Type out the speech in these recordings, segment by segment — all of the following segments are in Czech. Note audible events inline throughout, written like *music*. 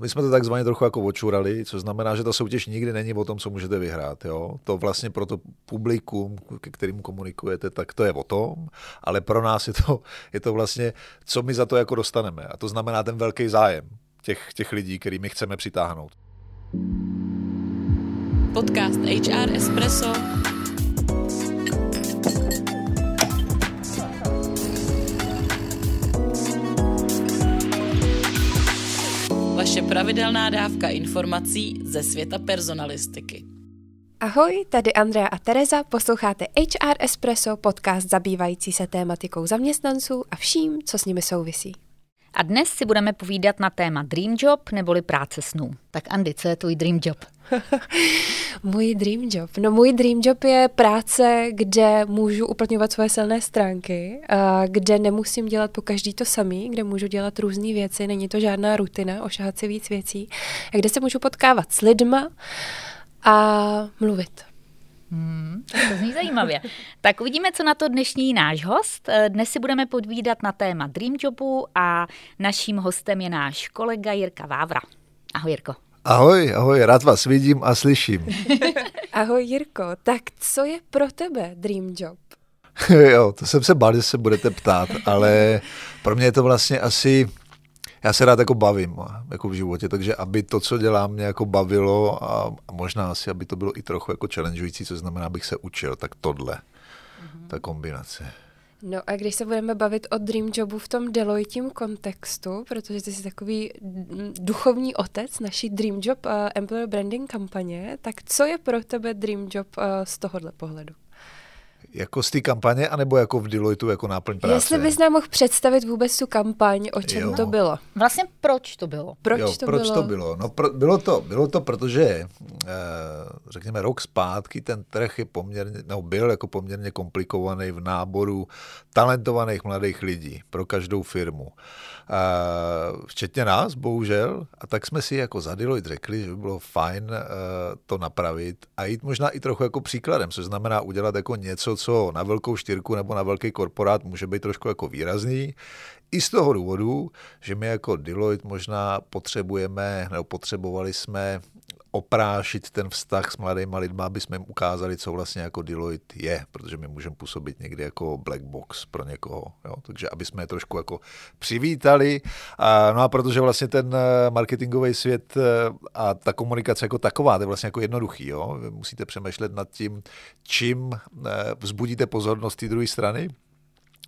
my jsme to takzvaně trochu jako očurali, což znamená, že ta soutěž nikdy není o tom, co můžete vyhrát. Jo? To vlastně pro to publikum, ke kterým komunikujete, tak to je o tom, ale pro nás je to, je to vlastně, co my za to jako dostaneme. A to znamená ten velký zájem těch, těch lidí, kterými chceme přitáhnout. Podcast HR Espresso vaše pravidelná dávka informací ze světa personalistiky. Ahoj, tady Andrea a Tereza, posloucháte HR Espresso, podcast zabývající se tématikou zaměstnanců a vším, co s nimi souvisí. A dnes si budeme povídat na téma Dream Job neboli práce snů. Tak Andy, co je tvůj Dream Job? *laughs* můj dream job. No můj dream job je práce, kde můžu uplatňovat svoje silné stránky, kde nemusím dělat po každý to samý, kde můžu dělat různé věci, není to žádná rutina, ošahat si víc věcí, a kde se můžu potkávat s lidma a mluvit. Hmm, to zní zajímavě. *laughs* tak uvidíme, co na to dnešní náš host. Dnes si budeme podvídat na téma Dream Jobu a naším hostem je náš kolega Jirka Vávra. Ahoj Jirko. Ahoj, ahoj, rád vás vidím a slyším. *laughs* ahoj Jirko, tak co je pro tebe dream job? *laughs* jo, to jsem se bál, že se budete ptát, ale pro mě je to vlastně asi, já se rád jako bavím jako v životě, takže aby to, co dělám, mě jako bavilo a, a možná asi, aby to bylo i trochu jako challengeující, co znamená, abych se učil, tak tohle, mm-hmm. ta kombinace. No a když se budeme bavit o Dream Jobu v tom Deloitim kontextu, protože ty jsi takový duchovní otec naší Dream Job uh, Employer Branding kampaně, tak co je pro tebe Dream Job uh, z tohohle pohledu? Jako z té kampaně, anebo jako v Deloitu jako náplň práce? Jestli bys nám mohl představit vůbec tu kampaň, o čem jo. to bylo? Vlastně proč to bylo? Proč, jo, to, proč bylo? to bylo? No pro, bylo to, bylo to, protože eh, řekněme rok zpátky ten trh je poměrně, no byl jako poměrně komplikovaný v náboru talentovaných mladých lidí pro každou firmu. Včetně nás, bohužel. A tak jsme si jako za Deloitte řekli, že by bylo fajn uh, to napravit a jít možná i trochu jako příkladem, což znamená udělat jako něco, co na velkou štyrku nebo na velký korporát může být trošku jako výrazný. I z toho důvodu, že my jako Deloitte možná potřebujeme, nebo potřebovali jsme oprášit ten vztah s mladými lidmi, aby jsme jim ukázali, co vlastně jako Deloitte je, protože my můžeme působit někdy jako black box pro někoho. Jo? Takže aby jsme je trošku jako přivítali. A, no a protože vlastně ten eh, marketingový svět eh, a ta komunikace jako taková, to je vlastně jako jednoduchý. Jo? Vy musíte přemýšlet nad tím, čím eh, vzbudíte pozornost té druhé strany,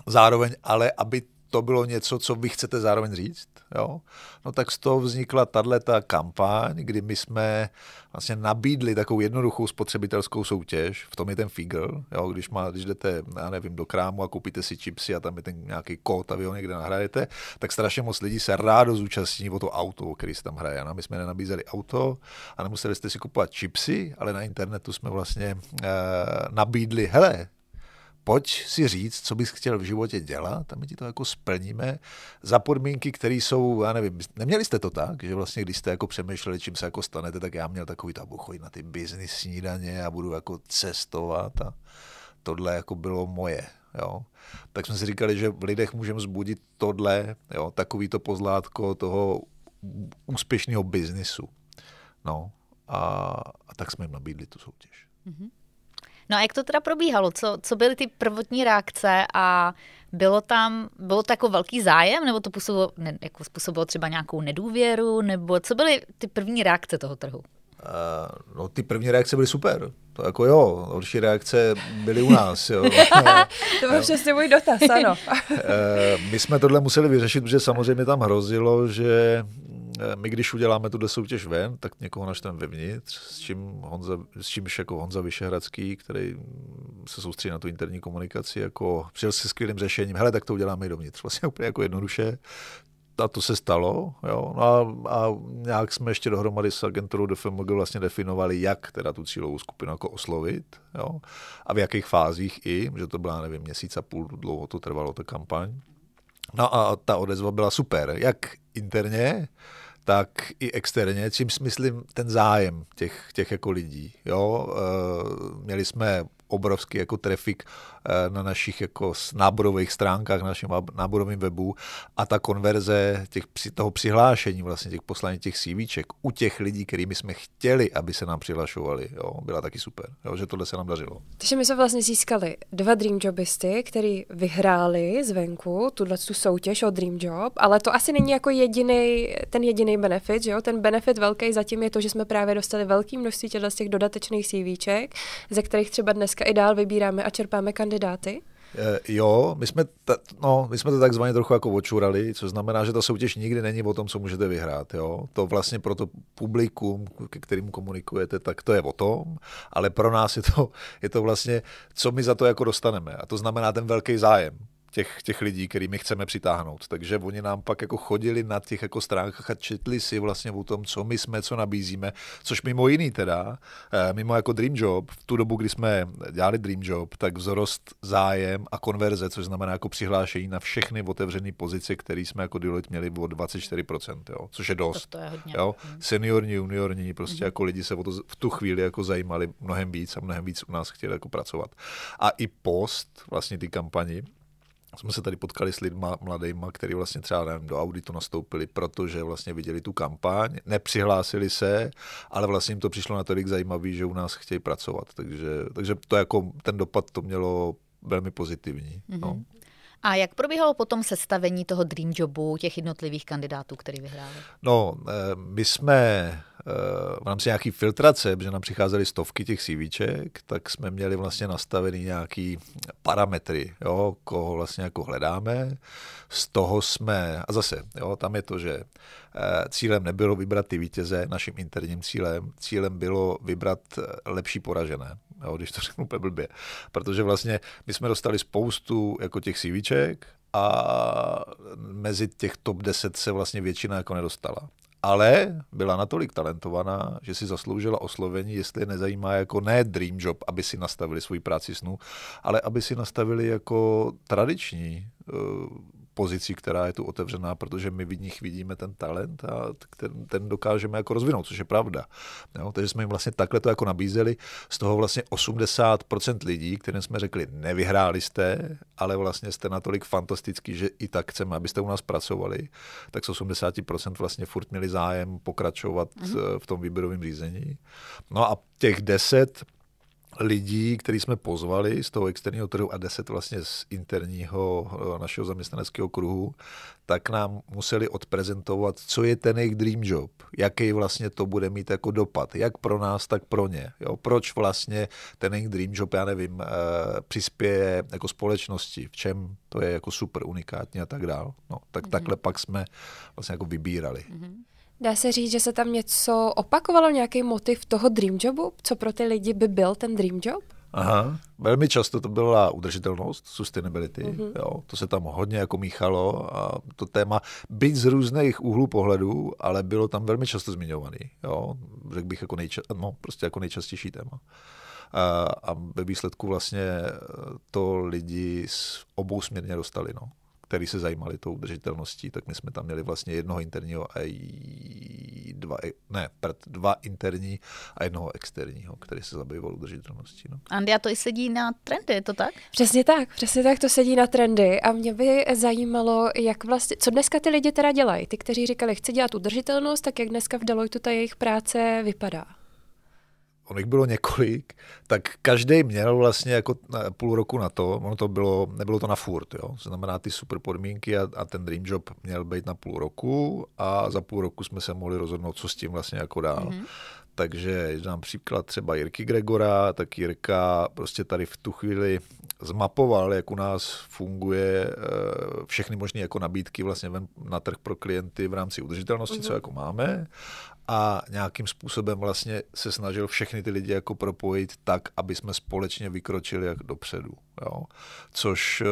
zároveň ale, aby to bylo něco, co vy chcete zároveň říct, jo? no tak z toho vznikla tahle ta kampaň, kdy my jsme vlastně nabídli takovou jednoduchou spotřebitelskou soutěž, v tom je ten figure, jo? Když, má, když jdete, já nevím, do krámu a koupíte si chipsy a tam je ten nějaký kód a vy ho někde nahrajete, tak strašně moc lidí se rádo zúčastní o to auto, který se tam hraje. No, my jsme nenabízeli auto a nemuseli jste si kupovat chipsy, ale na internetu jsme vlastně eh, nabídli, hele, pojď si říct, co bys chtěl v životě dělat a my ti to jako splníme za podmínky, které jsou, já nevím, neměli jste to tak, že vlastně když jste jako přemýšleli, čím se jako stanete, tak já měl takový, tak chodit na ty business snídaně a budu jako cestovat a tohle jako bylo moje. Jo. Tak jsme si říkali, že v lidech můžeme zbudit tohle, jo, takový to pozlátko toho úspěšného biznisu. No, a, a tak jsme jim nabídli tu soutěž. Mm-hmm. No a jak to teda probíhalo? Co, co byly ty prvotní reakce a bylo tam, bylo to jako velký zájem, nebo to působilo, ne, jako způsobilo třeba nějakou nedůvěru, nebo co byly ty první reakce toho trhu? Uh, no ty první reakce byly super. To jako jo, horší reakce byly u nás. Jo. *laughs* to byl přesně můj dotaz, ano. uh, my jsme tohle museli vyřešit, protože samozřejmě tam hrozilo, že my když uděláme tuhle soutěž ven, tak někoho naštem vevnitř, s, čím Honza, s čímž jako Honza Vyšehradský, který se soustředí na tu interní komunikaci, jako přijel se skvělým řešením, hele, tak to uděláme i dovnitř. Vlastně *laughs* úplně jako jednoduše. A to se stalo, jo. No a, a, nějak jsme ještě dohromady s agenturou DFMG vlastně definovali, jak teda tu cílovou skupinu jako oslovit, jo. A v jakých fázích i, že to byla, nevím, měsíc a půl dlouho to trvalo, ta kampaň. No a ta odezva byla super, jak interně, tak i externě, čím myslím ten zájem těch, těch jako lidí. Jo? E, měli jsme obrovský jako trafik eh, na našich jako náborových stránkách, na našem náborovém webu a ta konverze těch, toho přihlášení, vlastně těch poslání těch CVček u těch lidí, kterými jsme chtěli, aby se nám přihlašovali, jo, byla taky super, jo, že tohle se nám dařilo. Takže my jsme vlastně získali dva Dream Jobisty, který vyhráli zvenku tuhle tu soutěž o Dream Job, ale to asi není jako jediný, ten jediný benefit, že jo? Ten benefit velký zatím je to, že jsme právě dostali velký množství těch dodatečných CVček, ze kterých třeba dneska teďka i dál vybíráme a čerpáme kandidáty? E, jo, my jsme, ta, no, my jsme to takzvaně trochu jako očurali, což znamená, že ta soutěž nikdy není o tom, co můžete vyhrát. Jo? To vlastně pro to publikum, ke kterým komunikujete, tak to je o tom, ale pro nás je to, je to vlastně, co my za to jako dostaneme. A to znamená ten velký zájem těch, těch lidí, který my chceme přitáhnout. Takže oni nám pak jako chodili na těch jako stránkách a četli si vlastně o tom, co my jsme, co nabízíme, což mimo jiný teda, eh, mimo jako Dream Job, v tu dobu, kdy jsme dělali Dream Job, tak vzrost zájem a konverze, což znamená jako přihlášení na všechny otevřené pozice, které jsme jako Deloitte měli o 24%, jo, což je dost. To, to je hodně. Jo. Hmm. Seniorní, juniorní, prostě mm-hmm. jako lidi se o to v tu chvíli jako zajímali mnohem víc a mnohem víc u nás chtěli jako pracovat. A i post, vlastně ty kampani, jsme se tady potkali s lidma mladýma, kteří vlastně třeba nevím, do auditu nastoupili, protože vlastně viděli tu kampaň, nepřihlásili se, ale vlastně jim to přišlo natolik zajímavý, že u nás chtějí pracovat. Takže, takže to jako ten dopad to mělo velmi pozitivní. Mm-hmm. No. A jak probíhalo potom sestavení toho Dream Jobu těch jednotlivých kandidátů, který vyhráli? No, eh, my jsme eh, v rámci nějaký filtrace, protože nám přicházely stovky těch CVček, tak jsme měli vlastně nastavený nějaký parametry, jo, koho vlastně jako hledáme. Z toho jsme, a zase, jo, tam je to, že eh, cílem nebylo vybrat ty vítěze, naším interním cílem, cílem bylo vybrat lepší poražené jo, když to řeknu blbě. Protože vlastně my jsme dostali spoustu jako těch CVček a mezi těch top 10 se vlastně většina jako nedostala. Ale byla natolik talentovaná, že si zasloužila oslovení, jestli je nezajímá jako ne dream job, aby si nastavili svůj práci snu, ale aby si nastavili jako tradiční pozici, která je tu otevřená, protože my v nich vidíme ten talent a ten, ten dokážeme jako rozvinout, což je pravda. Jo? Takže jsme jim vlastně takhle to jako nabízeli. Z toho vlastně 80% lidí, kterým jsme řekli, nevyhráli jste, ale vlastně jste natolik fantastický, že i tak chceme, abyste u nás pracovali, tak z 80% vlastně furt měli zájem pokračovat mm-hmm. v tom výběrovém řízení. No a těch 10 lidí, který jsme pozvali z toho externího trhu a deset vlastně z interního eh, našeho zaměstnaneckého kruhu, tak nám museli odprezentovat, co je ten jejich dream job, jaký vlastně to bude mít jako dopad, jak pro nás, tak pro ně. Jo? Proč vlastně ten jejich dream job, já nevím, eh, přispěje jako společnosti, v čem to je jako super unikátní a tak dál. No, tak mm-hmm. takhle pak jsme vlastně jako vybírali. Mm-hmm. Dá se říct, že se tam něco opakovalo, nějaký motiv toho dream jobu? Co pro ty lidi by byl ten dream job? Aha, velmi často to byla udržitelnost, sustainability, mm-hmm. jo, to se tam hodně jako míchalo a to téma, byť z různých úhlů pohledu, ale bylo tam velmi často zmiňovaný, jo, řekl bych jako, nejča- no, prostě jako nejčastější téma. A, a ve výsledku vlastně to lidi z obou směrně dostali, no který se zajímali tou udržitelností, tak my jsme tam měli vlastně jednoho interního a dva, ne, dva interní a jednoho externího, který se zabýval udržitelností. No. Andy, a to i sedí na trendy, je to tak? Přesně tak, přesně tak to sedí na trendy a mě by zajímalo, jak vlastně, co dneska ty lidi teda dělají. Ty, kteří říkali, chci dělat udržitelnost, tak jak dneska v Deloitu ta jejich práce vypadá? On jich bylo několik, tak každý měl vlastně jako půl roku na to, ono to bylo, nebylo to na furt, jo. To znamená ty super podmínky a, a ten dream job měl být na půl roku a za půl roku jsme se mohli rozhodnout, co s tím vlastně jako dál. Mm-hmm. Takže dám příklad třeba Jirky Gregora, tak Jirka prostě tady v tu chvíli zmapoval, jak u nás funguje eh, všechny možné jako nabídky vlastně na trh pro klienty v rámci udržitelnosti, mm-hmm. co jako máme a nějakým způsobem vlastně se snažil všechny ty lidi jako propojit tak, aby jsme společně vykročili jak dopředu. Jo? Což eh,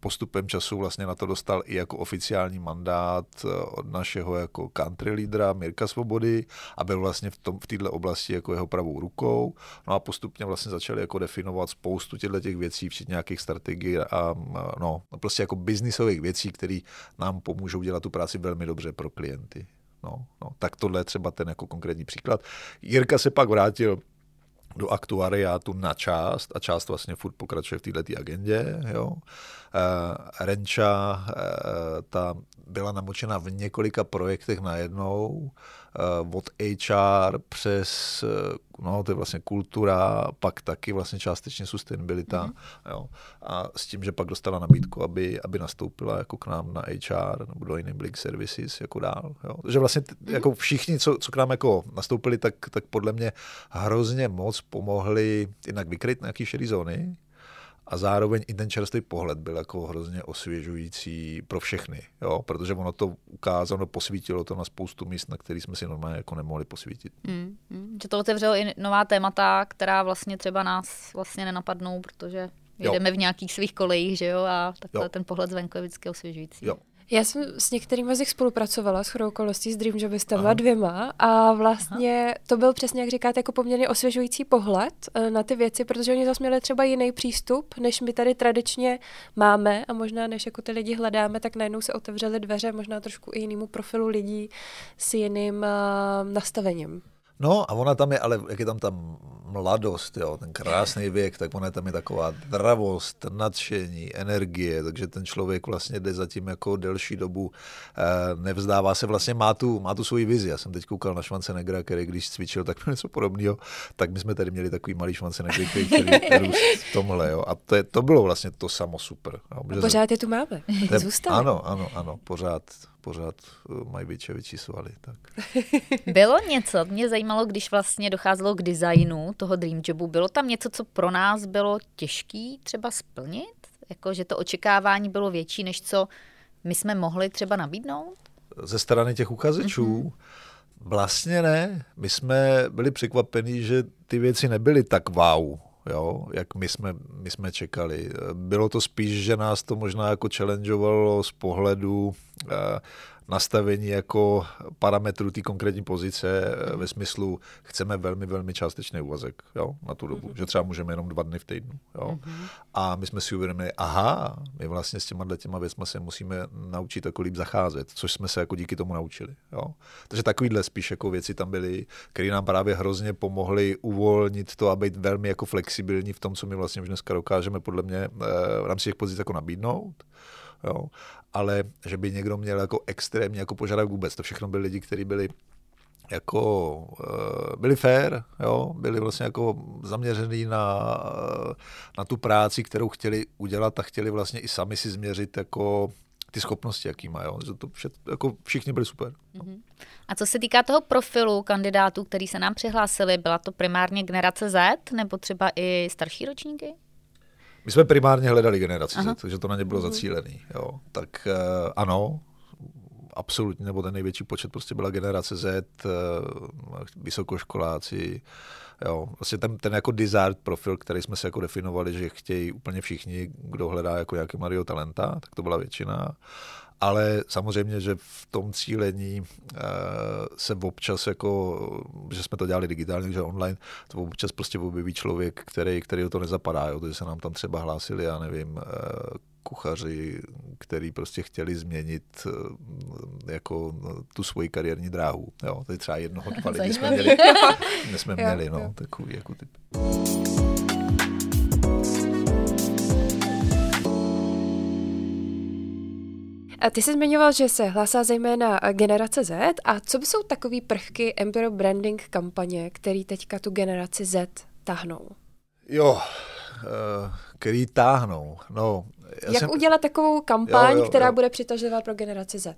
postupem času vlastně na to dostal i jako oficiální mandát eh, od našeho jako country lídra Mirka Svobody a byl vlastně v, tom, v této oblasti jako jeho pravou rukou. No a postupně vlastně začali jako definovat spoustu těchto těch věcí, včetně nějakých strategií a no, prostě jako biznisových věcí, které nám pomůžou dělat tu práci velmi dobře pro klienty. No, no, tak tohle je třeba ten jako konkrétní příklad. Jirka se pak vrátil do aktuariátu na část a část vlastně furt pokračuje v této agendě. Jo. Uh, Renča, uh, ta byla namočena v několika projektech najednou, uh, od HR přes, uh, no to je vlastně kultura, pak taky vlastně částečně sustainabilita, mm-hmm. jo. A s tím, že pak dostala nabídku, aby, aby nastoupila jako k nám na HR nebo do Enabling Services jako dál. Jo. Takže vlastně mm-hmm. jako všichni, co, co k nám jako nastoupili, tak, tak podle mě hrozně moc pomohli jednak vykryt nějaký šedý zóny, a zároveň i ten čerstvý pohled byl jako hrozně osvěžující pro všechny, jo? protože ono to ukázalo, posvítilo to na spoustu míst, na který jsme si normálně jako nemohli posvítit. Mm, mm, že to otevřelo i nová témata, která vlastně třeba nás vlastně nenapadnou, protože jedeme jo. v nějakých svých kolejích, že jo, a takhle jo. ten pohled zvenku je vždycky osvěžující. Jo, já jsem s některými z nich spolupracovala s chodou okolností s Dream Jobistama dvěma a vlastně Aha. to byl přesně, jak říkáte, jako poměrně osvěžující pohled eh, na ty věci, protože oni zase měli třeba jiný přístup, než my tady tradičně máme a možná než jako ty lidi hledáme, tak najednou se otevřely dveře možná trošku i jinému profilu lidí s jiným uh, nastavením. No a ona tam je, ale jak je tam ta mladost, jo, ten krásný věk, tak ona tam je taková dravost, nadšení, energie, takže ten člověk vlastně jde zatím jako delší dobu, eh, nevzdává se, vlastně má tu, má tu svoji vizi. Já jsem teď koukal na Schwarzeneggera, který když cvičil, tak měl něco podobného, tak my jsme tady měli takový malý Schwarzenegger, který, který v tomhle, jo. A to, je, to bylo vlastně to samo super. Jo, pořád je tu máme, zůstane. Ano, ano, ano, pořád pořád eh, mají větší svaly. Tak. *laughs* Bylo něco, mě zajímalo, když vlastně docházelo k designu toho Dream Jobu, bylo tam něco, co pro nás bylo těžký třeba splnit? Jako, že to očekávání bylo větší, než co my jsme mohli třeba nabídnout? Ze strany těch uchazečů? Mm-hmm. Vlastně ne. My jsme byli překvapení, že ty věci nebyly tak wow jo, jak my jsme, my jsme čekali. Bylo to spíš, že nás to možná jako challengeovalo z pohledu eh, nastavení jako parametru té konkrétní pozice mm. ve smyslu chceme velmi, velmi částečný úvazek jo, na tu dobu, mm. že třeba můžeme jenom dva dny v týdnu. Jo. Mm. A my jsme si uvědomili, aha, my vlastně s těma těma věcmi se musíme naučit jako líp zacházet, což jsme se jako díky tomu naučili. Jo. Takže takovýhle spíš jako věci tam byly, které nám právě hrozně pomohly uvolnit to a být velmi jako flexibilní v tom, co my vlastně už dneska dokážeme podle mě eh, v rámci těch pozic jako nabídnout. Jo ale že by někdo měl jako extrémně jako požadavek vůbec. To všechno byli lidi, kteří byli jako eh, byli fair, jo, byli vlastně jako zaměřený na, na tu práci, kterou chtěli udělat a chtěli vlastně i sami si změřit jako ty schopnosti, jaký mají. To vše, jako všichni byli super. Mm-hmm. A co se týká toho profilu kandidátů, který se nám přihlásili, byla to primárně generace Z nebo třeba i starší ročníky? My jsme primárně hledali generaci Aha. Z, takže to na ně bylo uh-huh. zacílený. Jo. Tak uh, ano, absolutně, nebo ten největší počet prostě byla generace Z, uh, vysokoškoláci, jo. Vlastně ten, ten jako desired profil, který jsme se jako definovali, že chtějí úplně všichni, kdo hledá jako nějaký Mario talenta, tak to byla většina ale samozřejmě, že v tom cílení uh, se občas jako, že jsme to dělali digitálně, že online, to občas prostě objeví člověk, který, který to nezapadá, jo, takže se nám tam třeba hlásili, já nevím, uh, kuchaři, který prostě chtěli změnit uh, jako tu svoji kariérní dráhu. Jo, to je třeba jednoho dva lidi jsme měli, *laughs* jsme měli no, takový jako typ. A ty jsi zmiňoval, že se hlásá zejména generace Z. A co by jsou takové prvky employer branding kampaně, které teďka tu generaci Z táhnou? Jo, uh, který táhnou. No, já Jak jsem... udělat takovou kampaň, jo, jo, která jo. bude přitažlivá pro generaci Z?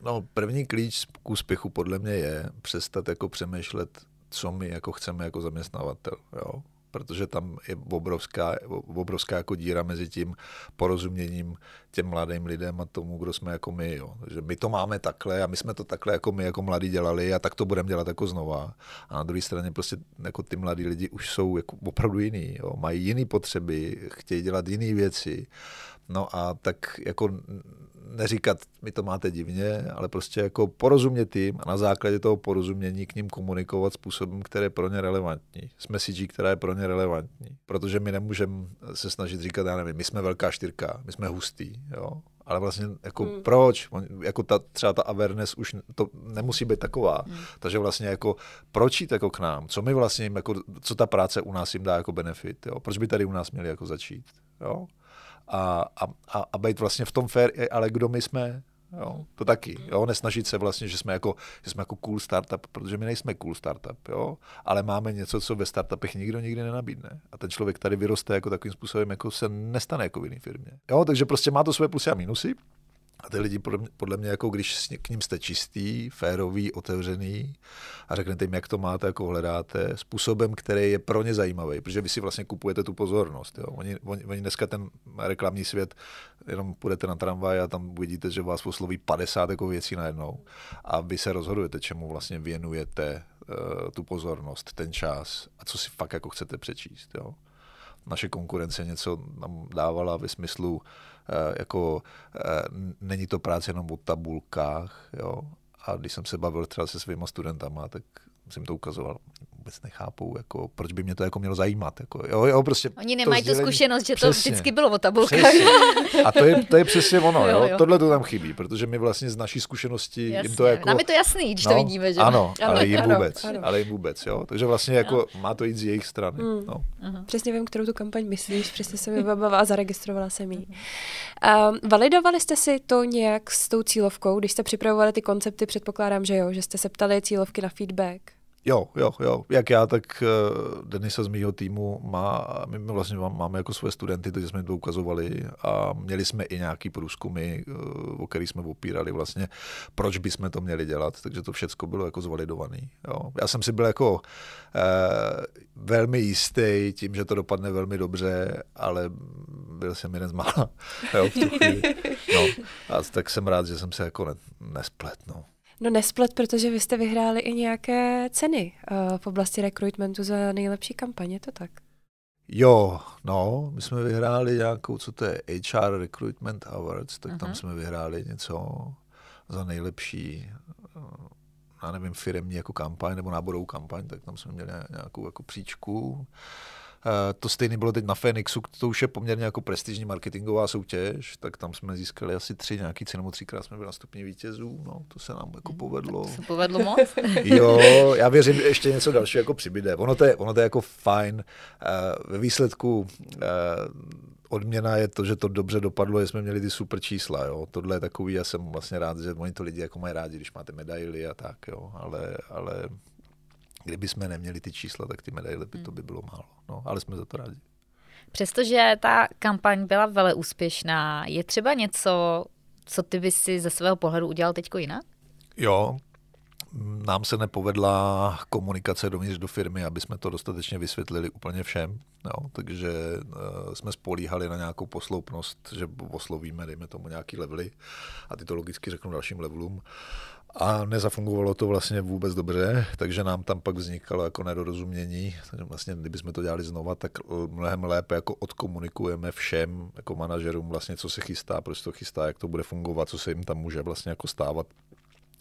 No, první klíč k úspěchu podle mě je přestat jako přemýšlet, co my jako chceme jako zaměstnavatel. Jo? Protože tam je obrovská, obrovská jako díra mezi tím porozuměním těm mladým lidem a tomu, kdo jsme jako my. Jo. Že my to máme takhle a my jsme to takhle jako my jako mladí dělali a tak to budeme dělat jako znova. A na druhé straně prostě jako ty mladí lidi už jsou jako opravdu jiný. Jo. Mají jiné potřeby, chtějí dělat jiné věci. No a tak jako neříkat, mi to máte divně, ale prostě jako porozumět jim a na základě toho porozumění k ním komunikovat způsobem, který je pro ně relevantní. S message, která je pro ně relevantní. Protože my nemůžeme se snažit říkat, já nevím, my jsme velká čtyřka, my jsme hustý, jo? ale vlastně jako hmm. proč? Jako ta, třeba ta awareness už to nemusí být taková. Hmm. Takže vlastně jako proč jít jako k nám? Co my vlastně jim, jako, co ta práce u nás jim dá jako benefit? Jo? Proč by tady u nás měli jako začít? Jo? A, a, a, být vlastně v tom fair, ale kdo my jsme? Jo, to taky. Jo, nesnažit se vlastně, že jsme, jako, že jsme jako cool startup, protože my nejsme cool startup, jo, ale máme něco, co ve startupech nikdo nikdy nenabídne. A ten člověk tady vyroste jako takovým způsobem, jako se nestane jako v jiné firmě. Jo, takže prostě má to své plusy a minusy. A ty lidi podle mě, podle mě jako když k ním jste čistý, férový, otevřený a řeknete jim, jak to máte, jako hledáte, způsobem, který je pro ně zajímavý, protože vy si vlastně kupujete tu pozornost. Jo. Oni, oni, oni dneska ten reklamní svět, jenom půjdete na tramvaj a tam uvidíte, že vás posloví 50 jako věcí najednou a vy se rozhodujete, čemu vlastně věnujete uh, tu pozornost, ten čas a co si fakt jako chcete přečíst. Jo. Naše konkurence něco nám dávala ve smyslu, jako eh, není to práce jenom o tabulkách, jo. A když jsem se bavil třeba se svýma studentama, tak jsem to ukazoval, vůbec nechápou, jako, proč by mě to jako mělo zajímat. Jako, jo, jo, prostě Oni nemají tu zkušenost, že přesně, to vždycky bylo o tabulkách. Přesně. A to je, to je přesně ono, *laughs* jo, jo. tohle to tam chybí, protože my vlastně z naší zkušenosti Jasně. jim to jako... Nám je to jasný, když no, to vidíme, že? Ano, ale jim vůbec, ano. ale jim vůbec, jo. Takže vlastně jako no. má to jít z jejich strany. Mm. No. Přesně vím, kterou tu kampaň myslíš, přesně se mi bavila a zaregistrovala jsem ji. Um, validovali jste si to nějak s tou cílovkou, když jste připravovali ty koncepty, předpokládám, že jo, že jste se ptali cílovky na feedback. Jo, jo, jo. Jak já, tak uh, Denisa z mého týmu má, my vlastně máme jako své studenty, takže jsme to ukazovali a měli jsme i nějaký průzkumy, uh, o který jsme opírali vlastně, proč bychom to měli dělat, takže to všechno bylo jako zvalidované. Já jsem si byl jako uh, velmi jistý tím, že to dopadne velmi dobře, ale byl jsem jeden z mála *laughs* jo, v tu chvíli. No, a tak jsem rád, že jsem se jako ne, nesplet. No. No nesplet, protože vy jste vyhráli i nějaké ceny uh, v oblasti rekrutmentu za nejlepší kampaně, to tak? Jo, no, my jsme vyhráli nějakou, co to je, HR Recruitment Awards, tak uh-huh. tam mhm. jsme vyhráli něco za nejlepší, eh, já nevím, firemní jako kampaň nebo náborovou kampaň, tak tam jsme měli nějakou jako příčku. Eh, to stejné bylo teď na Fenixu, to už je poměrně jako prestižní marketingová soutěž, tak tam jsme získali asi tři nějaký ceny, nebo třikrát jsme byli na stupni vítězů, no to se nám jako povedlo. To se povedlo moc. *laughs* jo, já věřím, že ještě něco dalšího jako přibyde. Ono to je, ono to je jako fajn. Eh, ve výsledku eh, odměna je to, že to dobře dopadlo, že jsme měli ty super čísla, jo. Tohle je takový, já jsem vlastně rád, že oni to lidi jako mají rádi, když máte medaily a tak, jo. Ale, ale Kdyby jsme neměli ty čísla, tak ty medaile by to by bylo málo. No, ale jsme za to rádi. Přestože ta kampaň byla vele úspěšná, je třeba něco, co ty bys si ze svého pohledu udělal teďko jinak? Jo, nám se nepovedla komunikace dovnitř do firmy, aby jsme to dostatečně vysvětlili úplně všem. Jo, takže uh, jsme spolíhali na nějakou posloupnost, že oslovíme, dejme tomu, nějaký levely a ty to logicky řeknu dalším levelům. A nezafungovalo to vlastně vůbec dobře, takže nám tam pak vznikalo jako nedorozumění. Takže vlastně, kdybychom to dělali znova, tak mnohem lépe jako odkomunikujeme všem jako manažerům vlastně, co se chystá, proč to chystá, jak to bude fungovat, co se jim tam může vlastně jako stávat,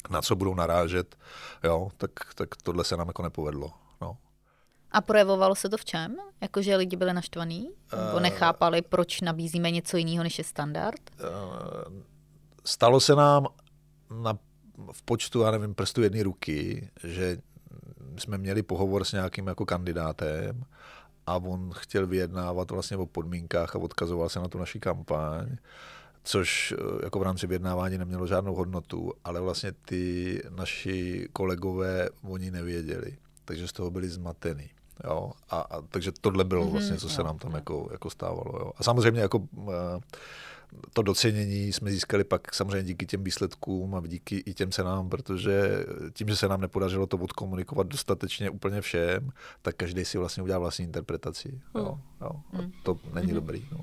na co budou narážet, jo, tak, tak tohle se nám jako nepovedlo. No. A projevovalo se to v čem? Jakože lidi byli naštvaní? Nebo eh, nechápali, proč nabízíme něco jiného, než je standard? Uh, stalo se nám na v počtu, já nevím, prstu jedné ruky, že jsme měli pohovor s nějakým jako kandidátem a on chtěl vyjednávat vlastně o podmínkách a odkazoval se na tu naši kampaň, což eh, jako v rámci vyjednávání nemělo žádnou hodnotu, ale vlastně ty naši kolegové oni nevěděli, takže z toho byli zmatený. Jo? A, a, takže tohle bylo mhm, vlastně, co se nám tam jako, jako stávalo. Jo? A samozřejmě jako uh, to docenění jsme získali pak samozřejmě díky těm výsledkům a díky i těm cenám, protože tím, že se nám nepodařilo to odkomunikovat dostatečně úplně všem, tak každý si vlastně udělá vlastní interpretaci. Jo, hmm. jo. A hmm. to není mm-hmm. dobrý. No.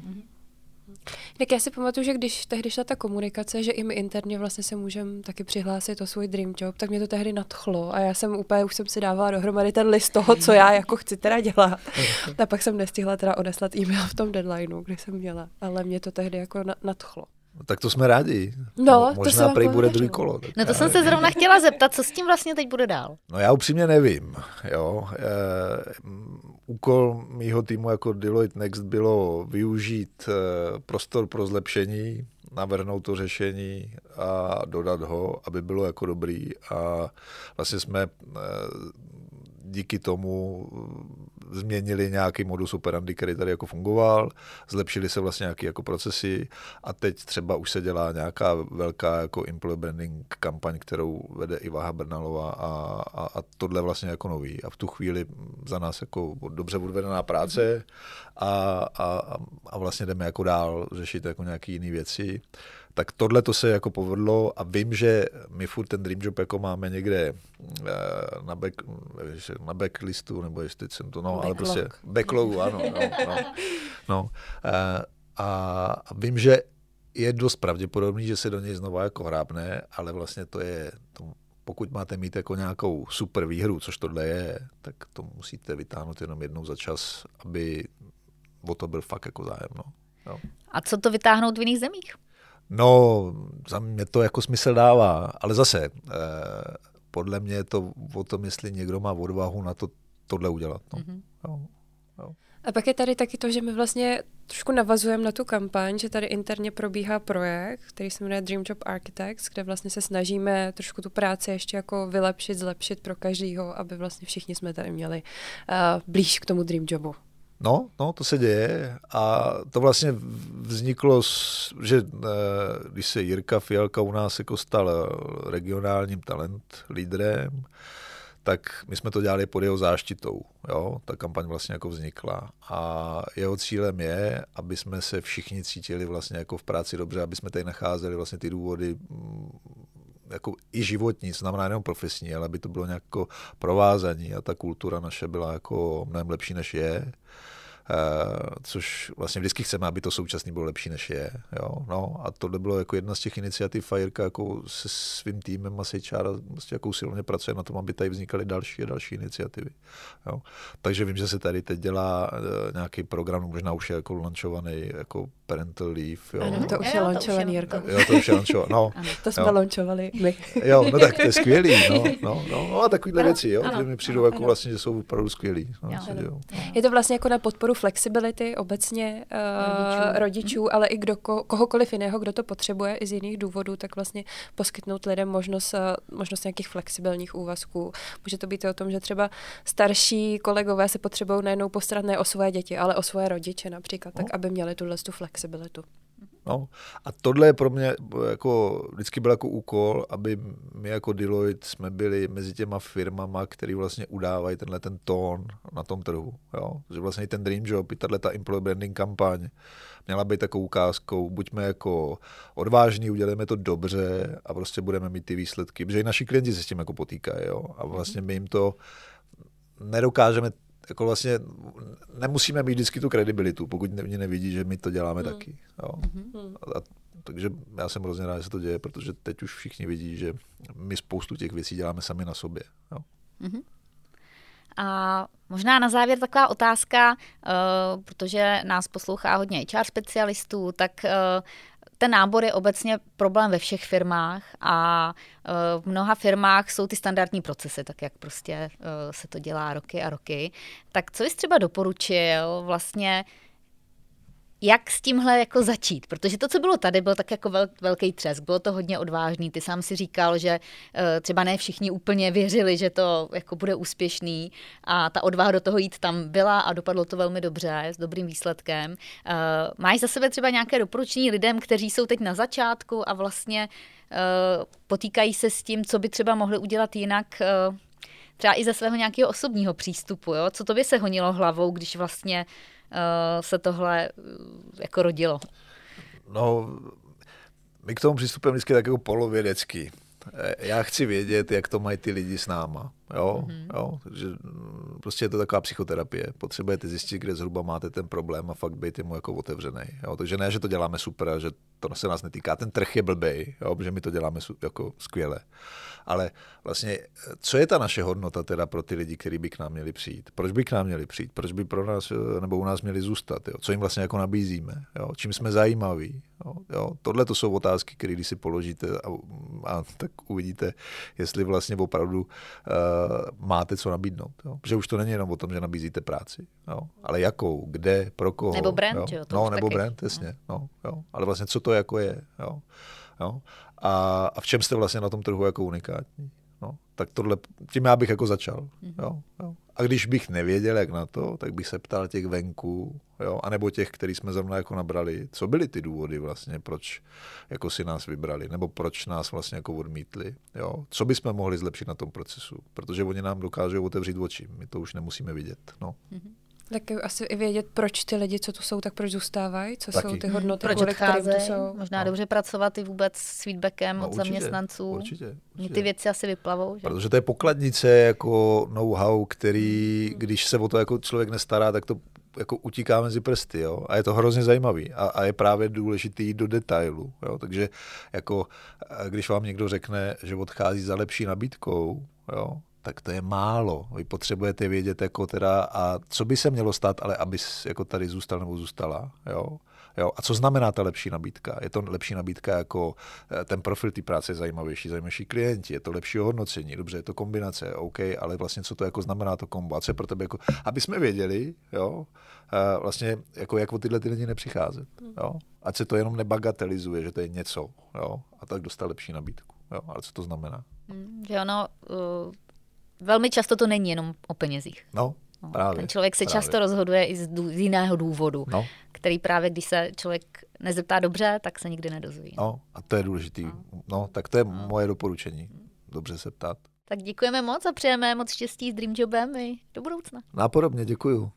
Tak já si pamatuju, že když tehdy šla ta komunikace, že i my interně vlastně se můžeme taky přihlásit o svůj dream job, tak mě to tehdy nadchlo a já jsem úplně, už jsem si dávala dohromady ten list toho, co já jako chci teda dělat. *laughs* A pak jsem nestihla teda odeslat e-mail v tom deadlineu, kdy jsem měla, ale mě to tehdy jako nadchlo. No, tak to jsme rádi. No, Možná prej bude druhý kolo. Tak no to jsem se zrovna chtěla zeptat, co s tím vlastně teď bude dál? No já upřímně nevím. Jo. E, úkol mýho týmu jako Deloitte Next bylo využít e, prostor pro zlepšení, navrhnout to řešení a dodat ho, aby bylo jako dobrý. A vlastně jsme eh, díky tomu změnili nějaký modus operandi, který tady jako fungoval, zlepšily se vlastně nějaké jako procesy a teď třeba už se dělá nějaká velká jako employer branding kampaň, kterou vede i Váha Brnalová a, a, a tohle vlastně jako nový. A v tu chvíli za nás jako dobře odvedená práce a, a, a vlastně jdeme jako dál řešit jako nějaké jiné věci tak tohle to se jako povedlo a vím, že my furt ten Dream Job jako máme někde eh, na, back, na backlistu, nebo jestli jsem to, no, Backlog. ale prostě backlogu, ano, no, no, no. Eh, a, a vím, že je dost pravděpodobný, že se do něj znova jako hrábne, ale vlastně to je, to, pokud máte mít jako nějakou super výhru, což tohle je, tak to musíte vytáhnout jenom jednou za čas, aby o to byl fakt jako zájem. No. No. A co to vytáhnout v jiných zemích? No, za mě to jako smysl dává, ale zase, eh, podle mě je to o tom, jestli někdo má odvahu na to tohle udělat. No. Mm-hmm. Jo, jo. A pak je tady taky to, že my vlastně trošku navazujeme na tu kampaň, že tady interně probíhá projekt, který se jmenuje Dream Job Architects, kde vlastně se snažíme trošku tu práci ještě jako vylepšit, zlepšit pro každýho, aby vlastně všichni jsme tady měli uh, blíž k tomu Dream Jobu. No, no, to se děje a to vlastně vzniklo, že eh, když se Jirka Fialka u nás jako stal regionálním talent lídrem, tak my jsme to dělali pod jeho záštitou. Jo? Ta kampaň vlastně jako vznikla. A jeho cílem je, aby jsme se všichni cítili vlastně jako v práci dobře, aby jsme tady nacházeli vlastně ty důvody mm, jako i životní, znamená jenom profesní, ale aby to bylo nějak jako provázaní a ta kultura naše byla jako mnohem lepší, než je. Uh, což vlastně vždycky chceme, aby to současný bylo lepší, než je. Jo? No, a tohle bylo jako jedna z těch iniciativ Fireka jako se svým týmem a Sejčára vlastně jako silně pracuje na tom, aby tady vznikaly další a další iniciativy. Jo? Takže vím, že se tady teď dělá uh, nějaký program, možná už je jako launchovaný jako parental leave. Jo? Ano, to už je launchovaný, Jirko. Jo, to už je launchovaný, no. Ano, to jsme jo. launchovali my. Jo, no tak to je skvělý, no, *laughs* no, no, no a takovýhle ano, věci, jo, ano, že mi přijdou jako ano. vlastně, že jsou opravdu skvělý. No, jo, jo. Je to vlastně jako na podporu flexibility obecně uh, rodičů. rodičů, ale i kdo, ko, kohokoliv jiného, kdo to potřebuje i z jiných důvodů, tak vlastně poskytnout lidem možnost, uh, možnost nějakých flexibilních úvazků. Může to být o tom, že třeba starší kolegové se potřebují najednou postarat ne o své děti, ale o svoje rodiče například, no. tak aby měli tuhle tu flexibilitu. No. A tohle je pro mě jako, vždycky byl jako úkol, aby my jako Deloitte jsme byli mezi těma firmama, který vlastně udávají tenhle ten tón na tom trhu. Jo? Že vlastně i ten Dream Job, i tahle ta employee branding kampaň měla být takovou ukázkou, buďme jako odvážní, udělejme to dobře a prostě budeme mít ty výsledky, protože i naši klienti se s tím jako potýkají. Jo? A vlastně my jim to nedokážeme jako vlastně nemusíme mít vždycky tu kredibilitu, pokud mě nevidí, že my to děláme hmm. taky. Jo. Hmm. A, takže já jsem hrozně rád, že se to děje, protože teď už všichni vidí, že my spoustu těch věcí děláme sami na sobě. Jo. Hmm. A možná na závěr taková otázka, uh, protože nás poslouchá hodně HR specialistů, tak uh, ten nábor je obecně problém ve všech firmách a e, v mnoha firmách jsou ty standardní procesy, tak jak prostě e, se to dělá roky a roky. Tak co jsi třeba doporučil vlastně jak s tímhle jako začít? Protože to, co bylo tady, byl tak jako vel, velký třesk, bylo to hodně odvážný. Ty sám si říkal, že uh, třeba ne všichni úplně věřili, že to jako bude úspěšný a ta odvaha do toho jít tam byla a dopadlo to velmi dobře, s dobrým výsledkem. Uh, máš za sebe třeba nějaké doporučení lidem, kteří jsou teď na začátku a vlastně uh, potýkají se s tím, co by třeba mohli udělat jinak, uh, třeba i ze svého nějakého osobního přístupu, jo? Co to by se honilo hlavou, když vlastně se tohle eh, jako rodilo? No, my k tomu přistupujeme vždycky tak jako polovědecky. Eh, já chci vědět, jak to mají ty lidi s náma. Jo? Mm-hmm. jo? Takže mm, prostě je to taková psychoterapie. Potřebujete zjistit, kde zhruba máte ten problém a fakt být mu jako otevřený. Jo? Takže ne, že to děláme super a že to se nás netýká. Ten trh je blbej, jo? protože my to děláme jako skvěle. Ale vlastně, co je ta naše hodnota teda pro ty lidi, kteří by k nám měli přijít? Proč by k nám měli přijít? Proč by pro nás nebo u nás měli zůstat? Jo? Co jim vlastně jako nabízíme? Jo? Čím jsme zajímaví? Jo? Jo? Tohle to jsou otázky, které když si položíte a, a tak uvidíte, jestli vlastně opravdu uh, máte co nabídnout. Jo? Protože už to není jenom o tom, že nabízíte práci, jo? ale jakou, kde, pro koho. Nebo brand, jo? To no, nebo taky. brand, jasně. No, jo? Ale vlastně co to jako je. Jo? Jo? A, a v čem jste vlastně na tom trhu jako unikátní. No, tak tohle, tím já bych jako začal. Mm-hmm. Jo, jo. A když bych nevěděl, jak na to, tak bych se ptal těch venků, jo, anebo těch, který jsme zrovna jako nabrali, co byly ty důvody vlastně, proč jako si nás vybrali, nebo proč nás vlastně jako odmítli, jo. Co bychom mohli zlepšit na tom procesu, protože oni nám dokážou otevřít oči, my to už nemusíme vidět, no. Mm-hmm. Tak asi i vědět, proč ty lidi, co tu jsou, tak proč zůstávají, co Taky. jsou ty hodnoty, proč odcházejí, jsou. Možná no. dobře pracovat i vůbec s feedbackem no, od určitě, zaměstnanců. Určitě, určitě. Ty věci asi vyplavou. Že? Protože to je pokladnice jako know-how, který, hmm. když se o to jako člověk nestará, tak to jako utíká mezi prsty, jo? a je to hrozně zajímavý a, a je právě důležitý do detailu, jo? takže jako když vám někdo řekne, že odchází za lepší nabídkou, jo? Tak to je málo. Vy potřebujete vědět, jako teda, a co by se mělo stát, ale aby jako tady zůstal nebo zůstala. Jo? Jo? A co znamená ta lepší nabídka? Je to lepší nabídka jako eh, ten profil té práce je zajímavější, zajímavější klienti, je to lepší hodnocení, dobře, je to kombinace, OK, ale vlastně co to jako znamená to kombo? A co je pro tebe jako, aby jsme věděli, jo, eh, vlastně jako jak o tyhle ty lidi nepřicházet, jo? Ať se to jenom nebagatelizuje, že to je něco, jo, a tak dostat lepší nabídku, jo, ale co to znamená? Hmm, že ono, uh velmi často to není jenom o penězích. No, no právě. Ten člověk se právě. často rozhoduje i z, z jiného důvodu, no. který právě, když se člověk nezeptá dobře, tak se nikdy nedozví. No, a to je důležitý. No, no tak to je no. moje doporučení. Dobře se ptát. Tak děkujeme moc a přejeme moc štěstí s Dream Jobem i do budoucna. Nápodobně, děkuju.